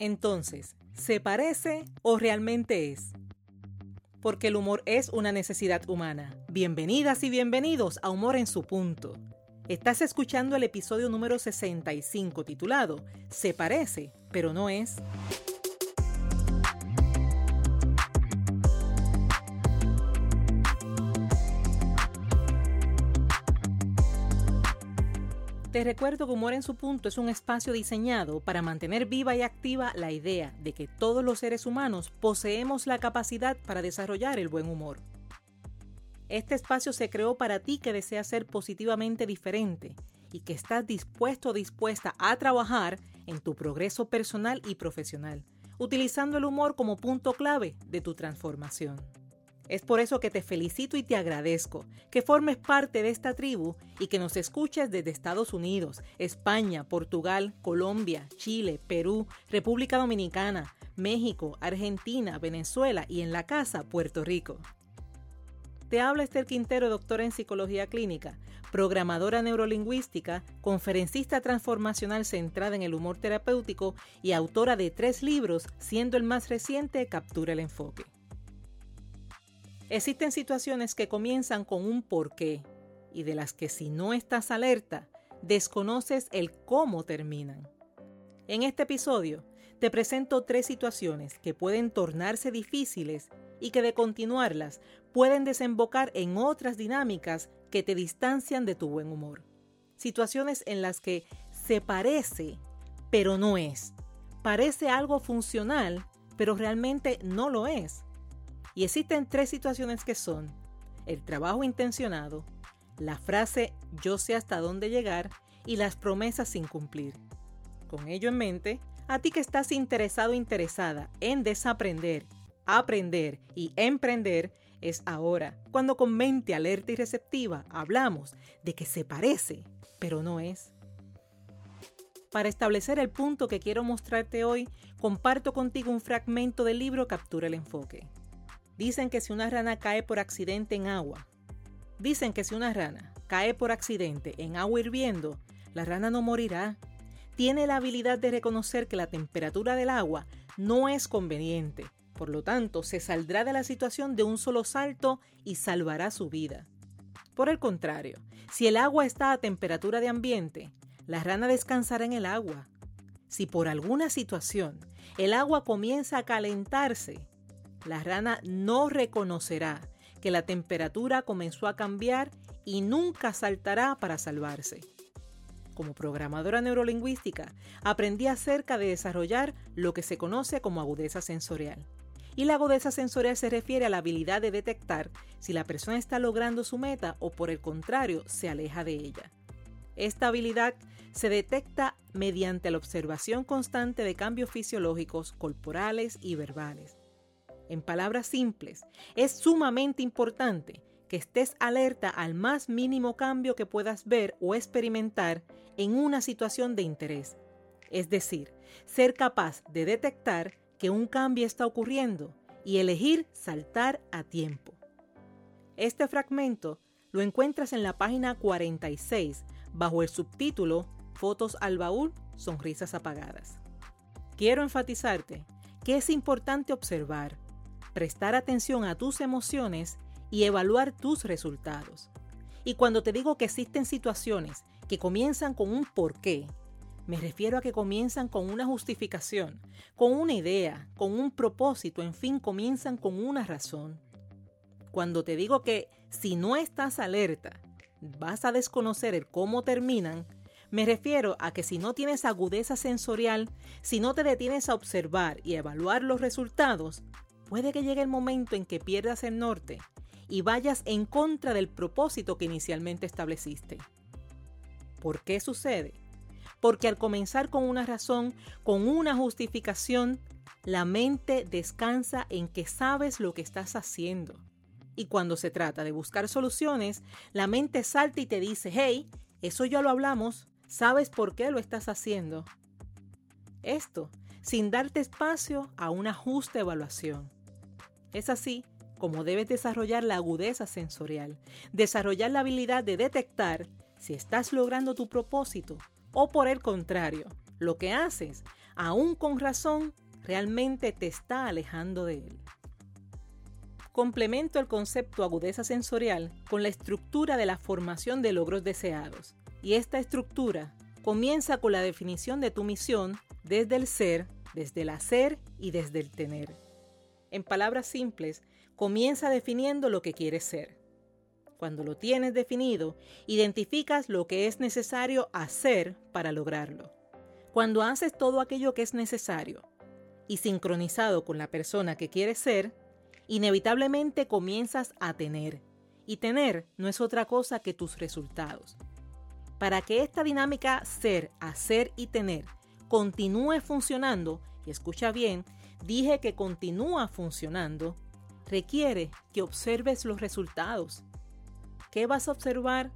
Entonces, ¿se parece o realmente es? Porque el humor es una necesidad humana. Bienvenidas y bienvenidos a Humor en su punto. Estás escuchando el episodio número 65 titulado Se parece, pero no es. Te recuerdo que Humor en su punto es un espacio diseñado para mantener viva y activa la idea de que todos los seres humanos poseemos la capacidad para desarrollar el buen humor. Este espacio se creó para ti que deseas ser positivamente diferente y que estás dispuesto o dispuesta a trabajar en tu progreso personal y profesional, utilizando el humor como punto clave de tu transformación. Es por eso que te felicito y te agradezco que formes parte de esta tribu y que nos escuches desde Estados Unidos, España, Portugal, Colombia, Chile, Perú, República Dominicana, México, Argentina, Venezuela y en la casa, Puerto Rico. Te habla Esther Quintero, doctora en psicología clínica, programadora neurolingüística, conferencista transformacional centrada en el humor terapéutico y autora de tres libros, siendo el más reciente Captura el Enfoque. Existen situaciones que comienzan con un porqué y de las que si no estás alerta, desconoces el cómo terminan. En este episodio te presento tres situaciones que pueden tornarse difíciles y que de continuarlas pueden desembocar en otras dinámicas que te distancian de tu buen humor. Situaciones en las que se parece, pero no es. Parece algo funcional, pero realmente no lo es. Y existen tres situaciones que son el trabajo intencionado, la frase yo sé hasta dónde llegar y las promesas sin cumplir. Con ello en mente, a ti que estás interesado o interesada en desaprender, aprender y emprender, es ahora cuando con mente alerta y receptiva hablamos de que se parece, pero no es. Para establecer el punto que quiero mostrarte hoy, comparto contigo un fragmento del libro Captura el Enfoque. Dicen que si una rana cae por accidente en agua, dicen que si una rana cae por accidente en agua hirviendo, la rana no morirá. Tiene la habilidad de reconocer que la temperatura del agua no es conveniente, por lo tanto se saldrá de la situación de un solo salto y salvará su vida. Por el contrario, si el agua está a temperatura de ambiente, la rana descansará en el agua. Si por alguna situación el agua comienza a calentarse, la rana no reconocerá que la temperatura comenzó a cambiar y nunca saltará para salvarse. Como programadora neurolingüística, aprendí acerca de desarrollar lo que se conoce como agudeza sensorial. Y la agudeza sensorial se refiere a la habilidad de detectar si la persona está logrando su meta o por el contrario se aleja de ella. Esta habilidad se detecta mediante la observación constante de cambios fisiológicos corporales y verbales en palabras simples, es sumamente importante que estés alerta al más mínimo cambio que puedas ver o experimentar en una situación de interés. Es decir, ser capaz de detectar que un cambio está ocurriendo y elegir saltar a tiempo. Este fragmento lo encuentras en la página 46 bajo el subtítulo Fotos al baúl, sonrisas apagadas. Quiero enfatizarte que es importante observar, prestar atención a tus emociones y evaluar tus resultados. Y cuando te digo que existen situaciones que comienzan con un porqué, me refiero a que comienzan con una justificación, con una idea, con un propósito, en fin, comienzan con una razón. Cuando te digo que si no estás alerta, vas a desconocer el cómo terminan, me refiero a que si no tienes agudeza sensorial, si no te detienes a observar y evaluar los resultados, puede que llegue el momento en que pierdas el norte y vayas en contra del propósito que inicialmente estableciste. ¿Por qué sucede? Porque al comenzar con una razón, con una justificación, la mente descansa en que sabes lo que estás haciendo. Y cuando se trata de buscar soluciones, la mente salta y te dice, hey, eso ya lo hablamos, ¿sabes por qué lo estás haciendo? Esto sin darte espacio a una justa evaluación. Es así como debes desarrollar la agudeza sensorial, desarrollar la habilidad de detectar si estás logrando tu propósito o por el contrario, lo que haces aún con razón, realmente te está alejando de él. Complemento el concepto agudeza sensorial con la estructura de la formación de logros deseados. Y esta estructura comienza con la definición de tu misión desde el ser, desde el hacer y desde el tener. En palabras simples, comienza definiendo lo que quieres ser. Cuando lo tienes definido, identificas lo que es necesario hacer para lograrlo. Cuando haces todo aquello que es necesario y sincronizado con la persona que quieres ser, inevitablemente comienzas a tener. Y tener no es otra cosa que tus resultados. Para que esta dinámica ser, hacer y tener continúe funcionando, y escucha bien, dije que continúa funcionando, requiere que observes los resultados. ¿Qué vas a observar?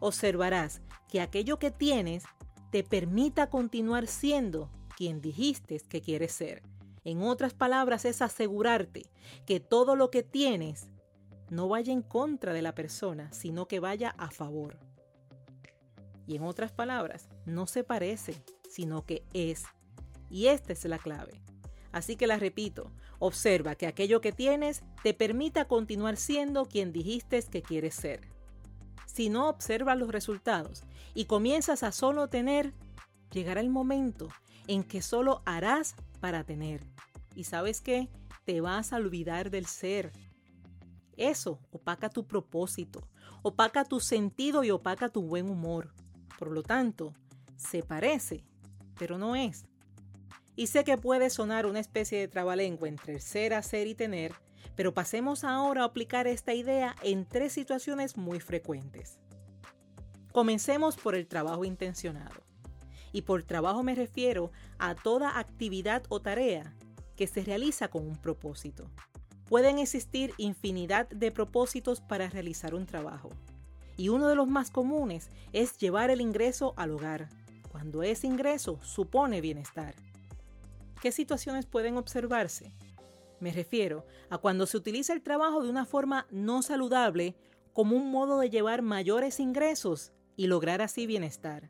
Observarás que aquello que tienes te permita continuar siendo quien dijiste que quieres ser. En otras palabras, es asegurarte que todo lo que tienes no vaya en contra de la persona, sino que vaya a favor. Y en otras palabras, no se parece, sino que es. Y esta es la clave. Así que la repito, observa que aquello que tienes te permita continuar siendo quien dijiste que quieres ser si no observas los resultados y comienzas a solo tener, llegará el momento en que solo harás para tener. ¿Y sabes qué? Te vas a olvidar del ser. Eso opaca tu propósito, opaca tu sentido y opaca tu buen humor. Por lo tanto, se parece, pero no es. Y sé que puede sonar una especie de trabalengua entre ser, hacer y tener, pero pasemos ahora a aplicar esta idea en tres situaciones muy frecuentes. Comencemos por el trabajo intencionado. Y por trabajo me refiero a toda actividad o tarea que se realiza con un propósito. Pueden existir infinidad de propósitos para realizar un trabajo. Y uno de los más comunes es llevar el ingreso al hogar, cuando ese ingreso supone bienestar. ¿Qué situaciones pueden observarse? Me refiero a cuando se utiliza el trabajo de una forma no saludable como un modo de llevar mayores ingresos y lograr así bienestar.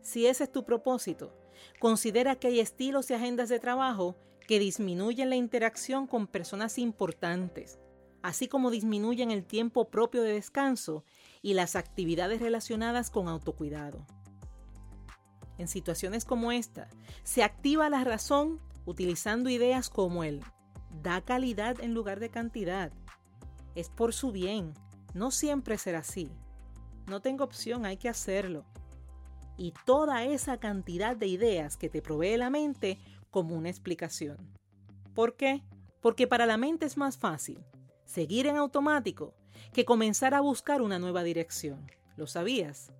Si ese es tu propósito, considera que hay estilos y agendas de trabajo que disminuyen la interacción con personas importantes, así como disminuyen el tiempo propio de descanso y las actividades relacionadas con autocuidado. En situaciones como esta, se activa la razón utilizando ideas como el da calidad en lugar de cantidad. Es por su bien, no siempre será así. No tengo opción, hay que hacerlo. Y toda esa cantidad de ideas que te provee la mente como una explicación. ¿Por qué? Porque para la mente es más fácil seguir en automático que comenzar a buscar una nueva dirección. ¿Lo sabías?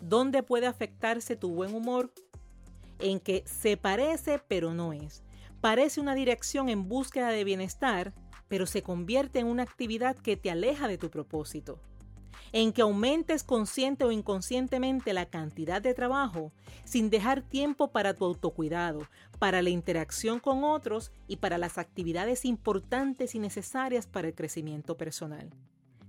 ¿Dónde puede afectarse tu buen humor? En que se parece pero no es. Parece una dirección en búsqueda de bienestar, pero se convierte en una actividad que te aleja de tu propósito. En que aumentes consciente o inconscientemente la cantidad de trabajo sin dejar tiempo para tu autocuidado, para la interacción con otros y para las actividades importantes y necesarias para el crecimiento personal.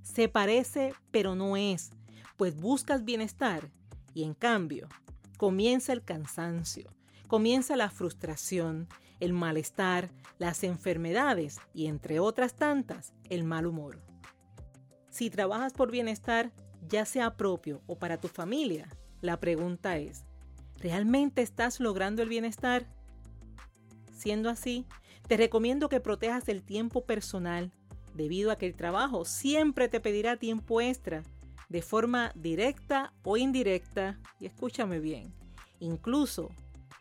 Se parece, pero no es, pues buscas bienestar y en cambio comienza el cansancio, comienza la frustración, el malestar, las enfermedades y entre otras tantas, el mal humor. Si trabajas por bienestar, ya sea propio o para tu familia, la pregunta es, ¿realmente estás logrando el bienestar? Siendo así, te recomiendo que protejas el tiempo personal, debido a que el trabajo siempre te pedirá tiempo extra, de forma directa o indirecta, y escúchame bien, incluso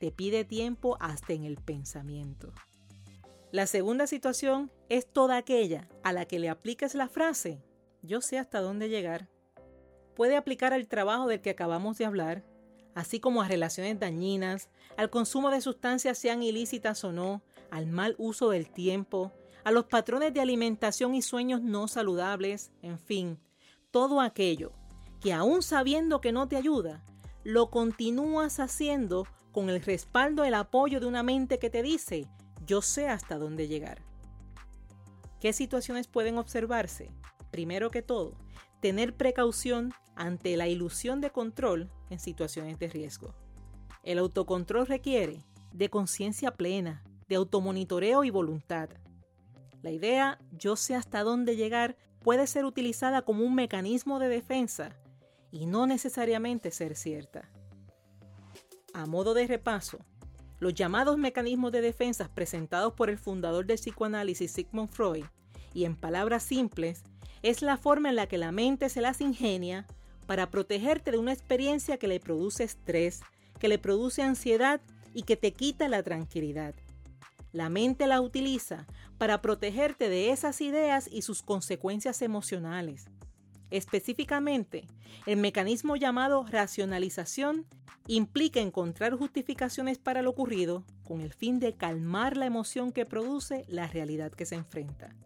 te pide tiempo hasta en el pensamiento. La segunda situación es toda aquella a la que le apliques la frase yo sé hasta dónde llegar. Puede aplicar al trabajo del que acabamos de hablar, así como a relaciones dañinas, al consumo de sustancias sean ilícitas o no, al mal uso del tiempo, a los patrones de alimentación y sueños no saludables, en fin, todo aquello que aún sabiendo que no te ayuda, lo continúas haciendo con el respaldo, el apoyo de una mente que te dice, yo sé hasta dónde llegar. ¿Qué situaciones pueden observarse? Primero que todo, tener precaución ante la ilusión de control en situaciones de riesgo. El autocontrol requiere de conciencia plena, de automonitoreo y voluntad. La idea yo sé hasta dónde llegar puede ser utilizada como un mecanismo de defensa y no necesariamente ser cierta. A modo de repaso, los llamados mecanismos de defensa presentados por el fundador del psicoanálisis Sigmund Freud, y en palabras simples, es la forma en la que la mente se las ingenia para protegerte de una experiencia que le produce estrés, que le produce ansiedad y que te quita la tranquilidad. La mente la utiliza para protegerte de esas ideas y sus consecuencias emocionales. Específicamente, el mecanismo llamado racionalización implica encontrar justificaciones para lo ocurrido con el fin de calmar la emoción que produce la realidad que se enfrenta.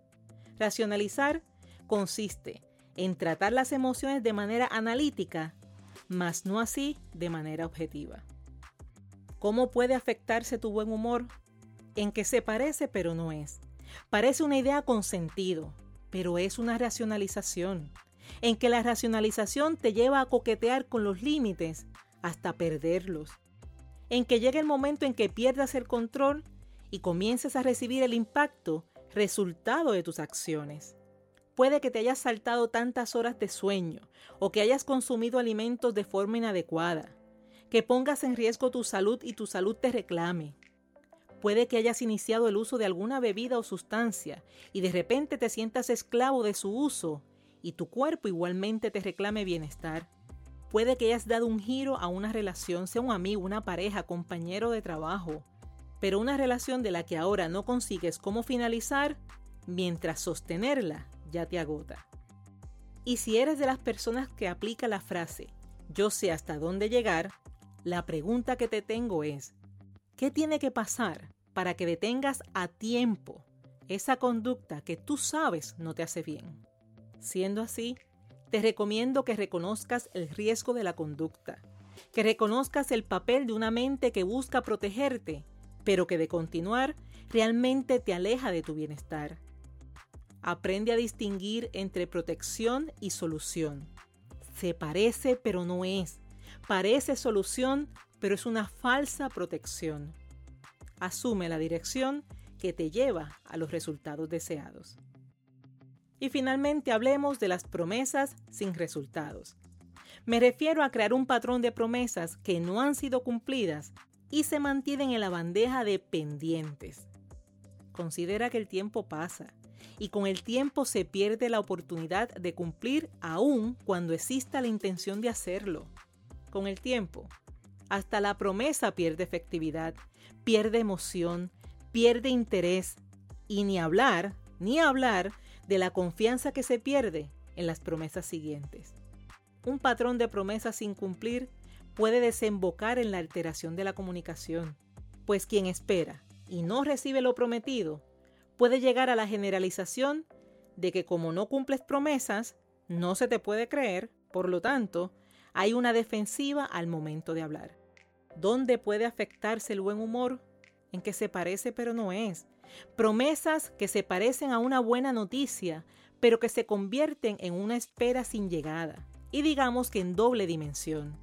Racionalizar consiste en tratar las emociones de manera analítica, mas no así de manera objetiva. ¿Cómo puede afectarse tu buen humor? En que se parece pero no es. Parece una idea con sentido, pero es una racionalización en que la racionalización te lleva a coquetear con los límites hasta perderlos, en que llega el momento en que pierdas el control y comiences a recibir el impacto resultado de tus acciones. Puede que te hayas saltado tantas horas de sueño o que hayas consumido alimentos de forma inadecuada, que pongas en riesgo tu salud y tu salud te reclame. Puede que hayas iniciado el uso de alguna bebida o sustancia y de repente te sientas esclavo de su uso y tu cuerpo igualmente te reclame bienestar. Puede que hayas dado un giro a una relación, sea un amigo, una pareja, compañero de trabajo, pero una relación de la que ahora no consigues cómo finalizar, mientras sostenerla ya te agota. Y si eres de las personas que aplica la frase yo sé hasta dónde llegar, la pregunta que te tengo es, ¿qué tiene que pasar para que detengas a tiempo esa conducta que tú sabes no te hace bien? Siendo así, te recomiendo que reconozcas el riesgo de la conducta, que reconozcas el papel de una mente que busca protegerte, pero que de continuar realmente te aleja de tu bienestar. Aprende a distinguir entre protección y solución. Se parece pero no es. Parece solución pero es una falsa protección. Asume la dirección que te lleva a los resultados deseados. Y finalmente hablemos de las promesas sin resultados. Me refiero a crear un patrón de promesas que no han sido cumplidas y se mantienen en la bandeja de pendientes. Considera que el tiempo pasa y con el tiempo se pierde la oportunidad de cumplir aún cuando exista la intención de hacerlo. Con el tiempo, hasta la promesa pierde efectividad, pierde emoción, pierde interés y ni hablar, ni hablar de la confianza que se pierde en las promesas siguientes. Un patrón de promesas sin cumplir puede desembocar en la alteración de la comunicación, pues quien espera y no recibe lo prometido puede llegar a la generalización de que como no cumples promesas, no se te puede creer, por lo tanto, hay una defensiva al momento de hablar. ¿Dónde puede afectarse el buen humor? En que se parece pero no es, Promesas que se parecen a una buena noticia, pero que se convierten en una espera sin llegada, y digamos que en doble dimensión.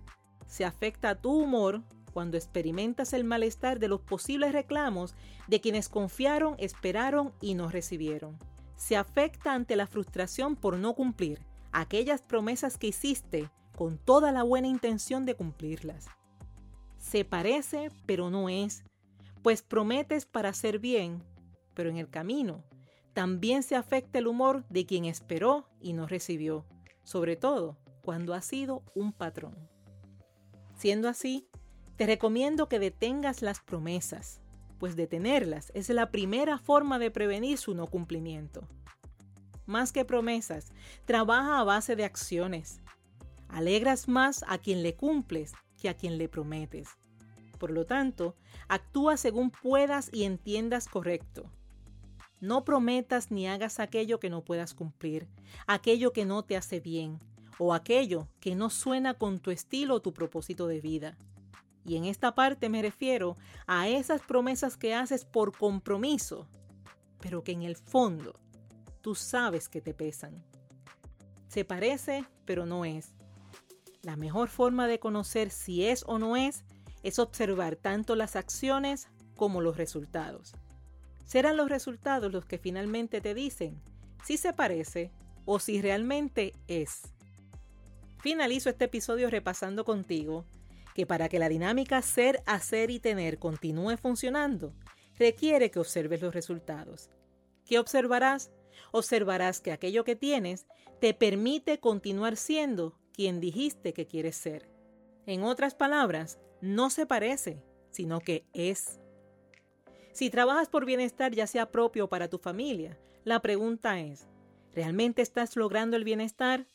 Se afecta a tu humor cuando experimentas el malestar de los posibles reclamos de quienes confiaron, esperaron y no recibieron. Se afecta ante la frustración por no cumplir aquellas promesas que hiciste con toda la buena intención de cumplirlas. Se parece, pero no es, pues prometes para hacer bien, pero en el camino también se afecta el humor de quien esperó y no recibió, sobre todo cuando ha sido un patrón. Siendo así, te recomiendo que detengas las promesas, pues detenerlas es la primera forma de prevenir su no cumplimiento. Más que promesas, trabaja a base de acciones. Alegras más a quien le cumples que a quien le prometes. Por lo tanto, actúa según puedas y entiendas correcto. No prometas ni hagas aquello que no puedas cumplir, aquello que no te hace bien o aquello que no suena con tu estilo o tu propósito de vida. Y en esta parte me refiero a esas promesas que haces por compromiso, pero que en el fondo tú sabes que te pesan. Se parece, pero no es. La mejor forma de conocer si es o no es es observar tanto las acciones como los resultados. Serán los resultados los que finalmente te dicen si se parece o si realmente es. Finalizo este episodio repasando contigo que para que la dinámica ser, hacer y tener continúe funcionando, requiere que observes los resultados. ¿Qué observarás? Observarás que aquello que tienes te permite continuar siendo quien dijiste que quieres ser. En otras palabras, no se parece, sino que es. Si trabajas por bienestar ya sea propio para tu familia, la pregunta es, ¿realmente estás logrando el bienestar?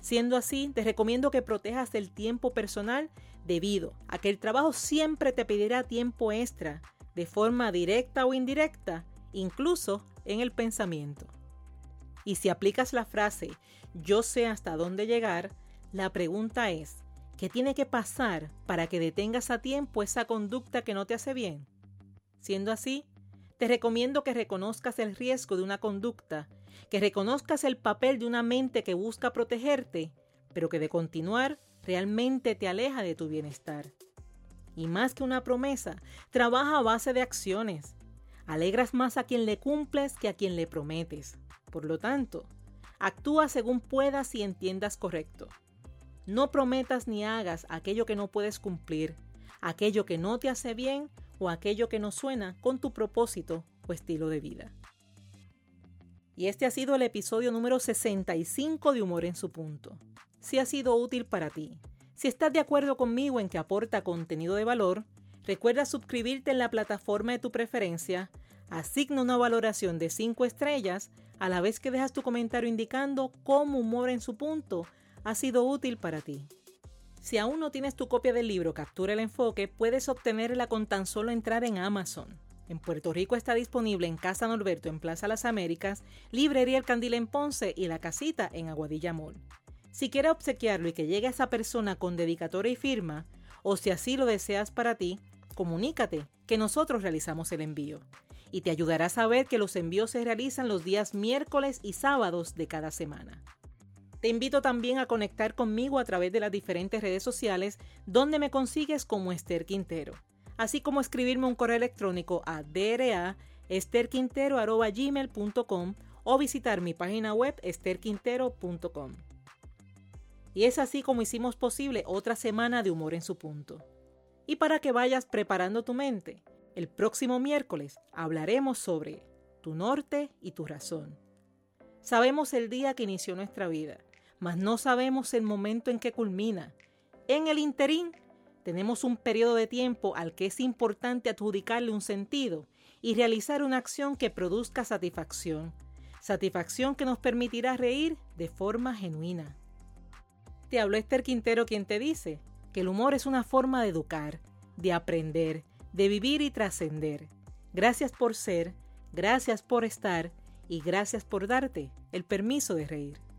Siendo así, te recomiendo que protejas el tiempo personal debido a que el trabajo siempre te pedirá tiempo extra, de forma directa o indirecta, incluso en el pensamiento. Y si aplicas la frase yo sé hasta dónde llegar, la pregunta es, ¿qué tiene que pasar para que detengas a tiempo esa conducta que no te hace bien? Siendo así, te recomiendo que reconozcas el riesgo de una conducta, que reconozcas el papel de una mente que busca protegerte, pero que de continuar realmente te aleja de tu bienestar. Y más que una promesa, trabaja a base de acciones. Alegras más a quien le cumples que a quien le prometes. Por lo tanto, actúa según puedas y entiendas correcto. No prometas ni hagas aquello que no puedes cumplir, aquello que no te hace bien o aquello que no suena con tu propósito o estilo de vida. Y este ha sido el episodio número 65 de Humor en su punto. Si ha sido útil para ti, si estás de acuerdo conmigo en que aporta contenido de valor, recuerda suscribirte en la plataforma de tu preferencia, asigna una valoración de 5 estrellas a la vez que dejas tu comentario indicando cómo Humor en su punto ha sido útil para ti. Si aún no tienes tu copia del libro Captura el Enfoque, puedes obtenerla con tan solo entrar en Amazon. En Puerto Rico está disponible en Casa Norberto en Plaza Las Américas, Librería El Candil en Ponce y La Casita en Aguadilla Mall. Si quieres obsequiarlo y que llegue a esa persona con dedicatoria y firma, o si así lo deseas para ti, comunícate que nosotros realizamos el envío. Y te ayudará a saber que los envíos se realizan los días miércoles y sábados de cada semana. Te invito también a conectar conmigo a través de las diferentes redes sociales donde me consigues como Esther Quintero, así como escribirme un correo electrónico a dra.esterquintero.gmail.com o visitar mi página web esterquintero.com. Y es así como hicimos posible otra semana de humor en su punto. Y para que vayas preparando tu mente, el próximo miércoles hablaremos sobre tu norte y tu razón. Sabemos el día que inició nuestra vida, mas no sabemos el momento en que culmina. En el interín, tenemos un periodo de tiempo al que es importante adjudicarle un sentido y realizar una acción que produzca satisfacción, satisfacción que nos permitirá reír de forma genuina. Te habló Esther Quintero quien te dice que el humor es una forma de educar, de aprender, de vivir y trascender. Gracias por ser, gracias por estar y gracias por darte el permiso de reír.